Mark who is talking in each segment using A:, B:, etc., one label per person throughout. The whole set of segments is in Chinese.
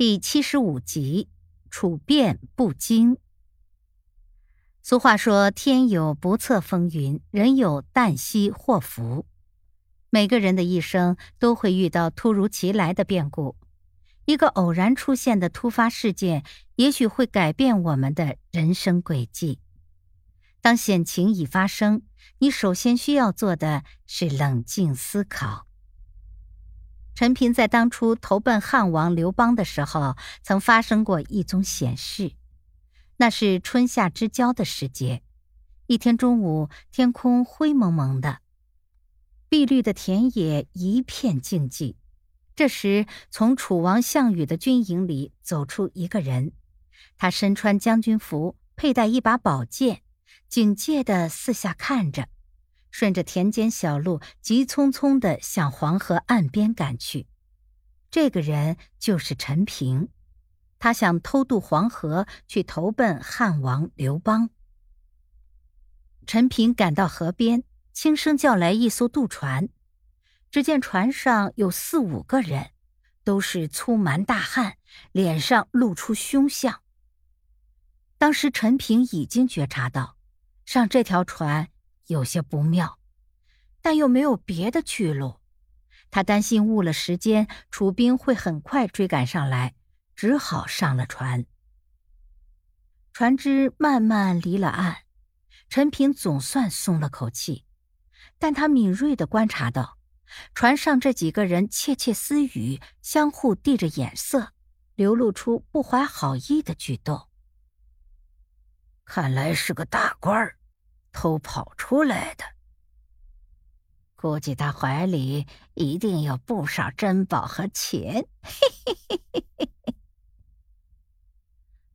A: 第七十五集，处变不惊。俗话说：“天有不测风云，人有旦夕祸福。”每个人的一生都会遇到突如其来的变故，一个偶然出现的突发事件，也许会改变我们的人生轨迹。当险情已发生，你首先需要做的是冷静思考。陈平在当初投奔汉王刘邦的时候，曾发生过一宗险事。那是春夏之交的时节，一天中午，天空灰蒙蒙的，碧绿的田野一片静寂。这时，从楚王项羽的军营里走出一个人，他身穿将军服，佩戴一把宝剑，警戒地四下看着。顺着田间小路，急匆匆地向黄河岸边赶去。这个人就是陈平，他想偷渡黄河去投奔汉王刘邦。陈平赶到河边，轻声叫来一艘渡船。只见船上有四五个人，都是粗蛮大汉，脸上露出凶相。当时陈平已经觉察到，上这条船。有些不妙，但又没有别的去路。他担心误了时间，楚兵会很快追赶上来，只好上了船。船只慢慢离了岸，陈平总算松了口气。但他敏锐地观察到，船上这几个人窃窃私语，相互递着眼色，流露出不怀好意的举动。
B: 看来是个大官儿。偷跑出来的，估计他怀里一定有不少珍宝和钱。
A: 嘿嘿嘿嘿嘿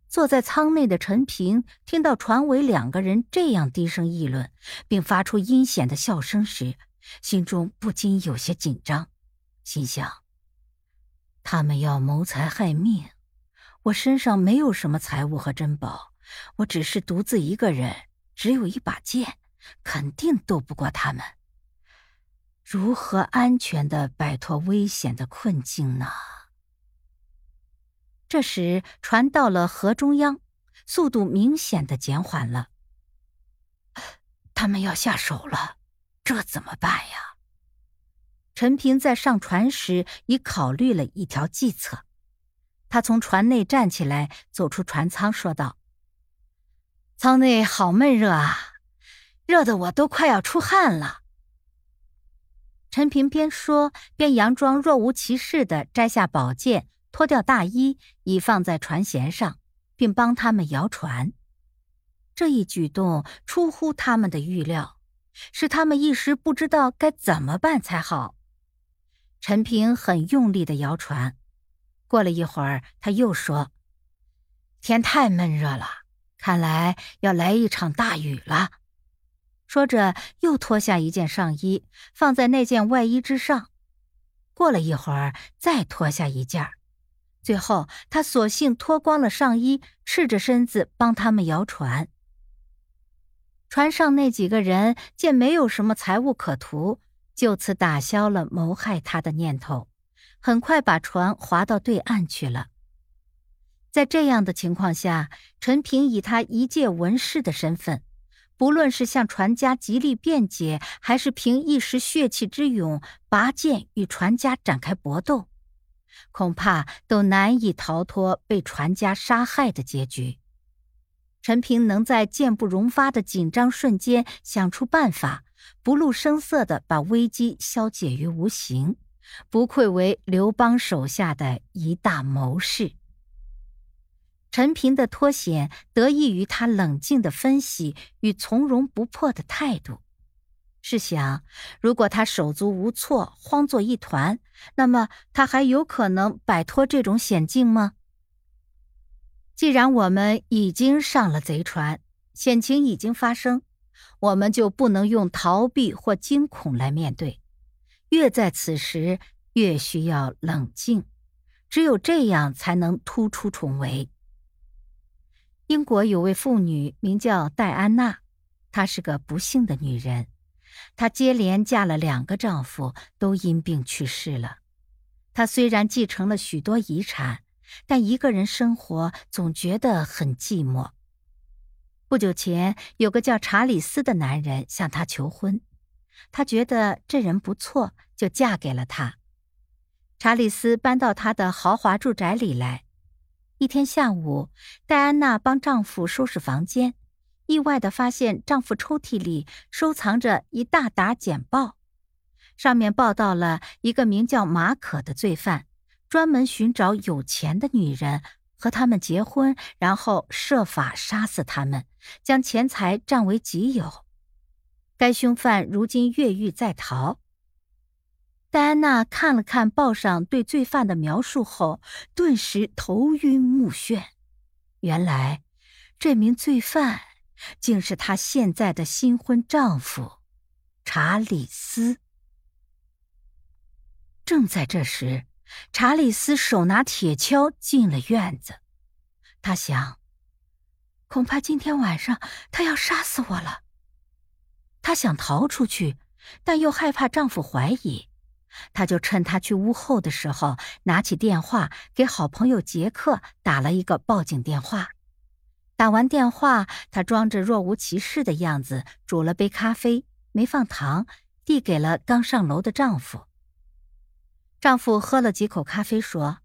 A: 坐在舱内的陈平听到船尾两个人这样低声议论，并发出阴险的笑声时，心中不禁有些紧张，心想：他们要谋财害命，我身上没有什么财物和珍宝，我只是独自一个人。只有一把剑，肯定斗不过他们。如何安全的摆脱危险的困境呢？这时，船到了河中央，速度明显的减缓了。
B: 他们要下手了，这怎么办呀？
A: 陈平在上船时已考虑了一条计策，他从船内站起来，走出船舱，说道。舱内好闷热啊，热得我都快要出汗了。陈平边说边佯装若无其事的摘下宝剑，脱掉大衣，已放在船舷上，并帮他们摇船。这一举动出乎他们的预料，使他们一时不知道该怎么办才好。陈平很用力的摇船，过了一会儿，他又说：“天太闷热了。”看来要来一场大雨了。说着，又脱下一件上衣，放在那件外衣之上。过了一会儿，再脱下一件。最后，他索性脱光了上衣，赤着身子帮他们摇船。船上那几个人见没有什么财物可图，就此打消了谋害他的念头，很快把船划到对岸去了。在这样的情况下，陈平以他一介文士的身份，不论是向船家极力辩解，还是凭一时血气之勇拔剑与船家展开搏斗，恐怕都难以逃脱被船家杀害的结局。陈平能在剑不容发的紧张瞬间想出办法，不露声色地把危机消解于无形，不愧为刘邦手下的一大谋士。陈平的脱险得益于他冷静的分析与从容不迫的态度。试想，如果他手足无措、慌作一团，那么他还有可能摆脱这种险境吗？既然我们已经上了贼船，险情已经发生，我们就不能用逃避或惊恐来面对。越在此时，越需要冷静，只有这样才能突出重围。英国有位妇女名叫戴安娜，她是个不幸的女人。她接连嫁了两个丈夫，都因病去世了。她虽然继承了许多遗产，但一个人生活总觉得很寂寞。不久前，有个叫查理斯的男人向她求婚，她觉得这人不错，就嫁给了他。查理斯搬到他的豪华住宅里来。一天下午，戴安娜帮丈夫收拾房间，意外的发现丈夫抽屉里收藏着一大沓简报，上面报道了一个名叫马可的罪犯，专门寻找有钱的女人。和他们结婚，然后设法杀死他们，将钱财占为己有。该凶犯如今越狱在逃。戴安娜看了看报上对罪犯的描述后，顿时头晕目眩。原来，这名罪犯竟是她现在的新婚丈夫查理斯。正在这时。查理斯手拿铁锹进了院子，他想，恐怕今天晚上他要杀死我了。他想逃出去，但又害怕丈夫怀疑，他就趁他去屋后的时候，拿起电话给好朋友杰克打了一个报警电话。打完电话，他装着若无其事的样子，煮了杯咖啡，没放糖，递给了刚上楼的丈夫。丈夫喝了几口咖啡，说：“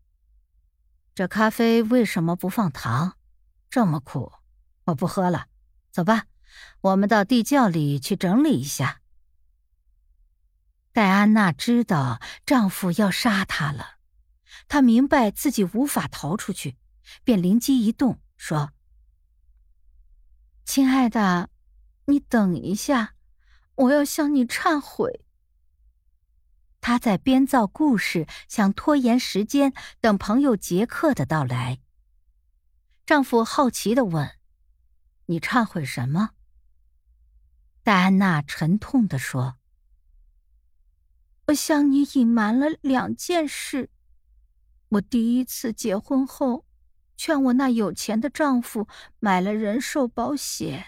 A: 这咖啡为什么不放糖？这么苦，我不喝了。走吧，我们到地窖里去整理一下。”戴安娜知道丈夫要杀她了，她明白自己无法逃出去，便灵机一动，说：“亲爱的，你等一下，我要向你忏悔。”她在编造故事，想拖延时间，等朋友杰克的到来。丈夫好奇的问：“你忏悔什么？”戴安娜沉痛的说：“我向你隐瞒了两件事。我第一次结婚后，劝我那有钱的丈夫买了人寿保险。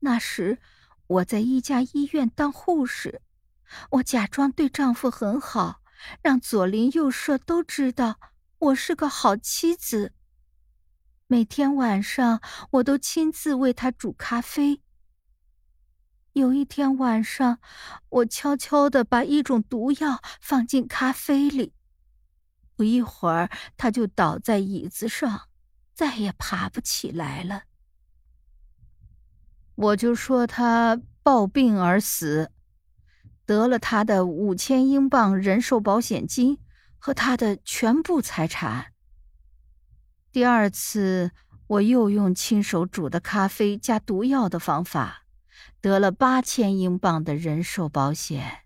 A: 那时我在一家医院当护士。”我假装对丈夫很好，让左邻右舍都知道我是个好妻子。每天晚上，我都亲自为他煮咖啡。有一天晚上，我悄悄地把一种毒药放进咖啡里，不一会儿，他就倒在椅子上，再也爬不起来了。我就说他暴病而死。得了他的五千英镑人寿保险金和他的全部财产。第二次，我又用亲手煮的咖啡加毒药的方法，得了八千英镑的人寿保险。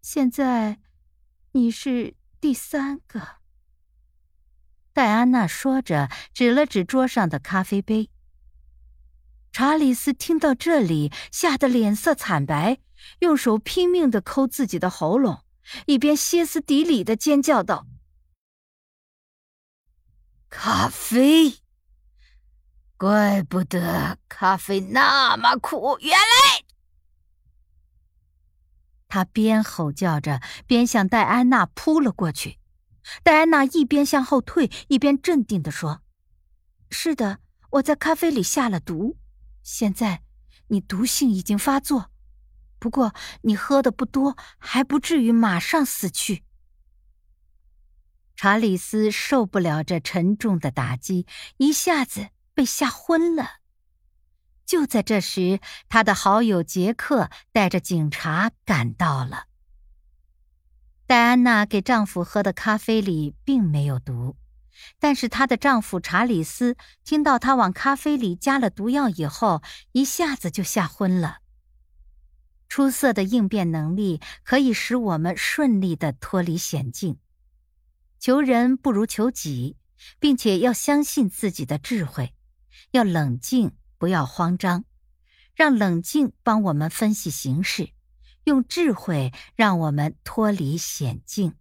A: 现在，你是第三个。戴安娜说着，指了指桌上的咖啡杯。查理斯听到这里，吓得脸色惨白。用手拼命的抠自己的喉咙，一边歇斯底里的尖叫道：“咖啡，怪不得咖啡那么苦，原来……”他边吼叫着，边向戴安娜扑了过去。戴安娜一边向后退，一边镇定的说：“是的，我在咖啡里下了毒，现在你毒性已经发作。”不过你喝的不多，还不至于马上死去。查理斯受不了这沉重的打击，一下子被吓昏了。就在这时，他的好友杰克带着警察赶到了。戴安娜给丈夫喝的咖啡里并没有毒，但是她的丈夫查理斯听到她往咖啡里加了毒药以后，一下子就吓昏了。出色的应变能力可以使我们顺利的脱离险境。求人不如求己，并且要相信自己的智慧，要冷静，不要慌张，让冷静帮我们分析形势，用智慧让我们脱离险境。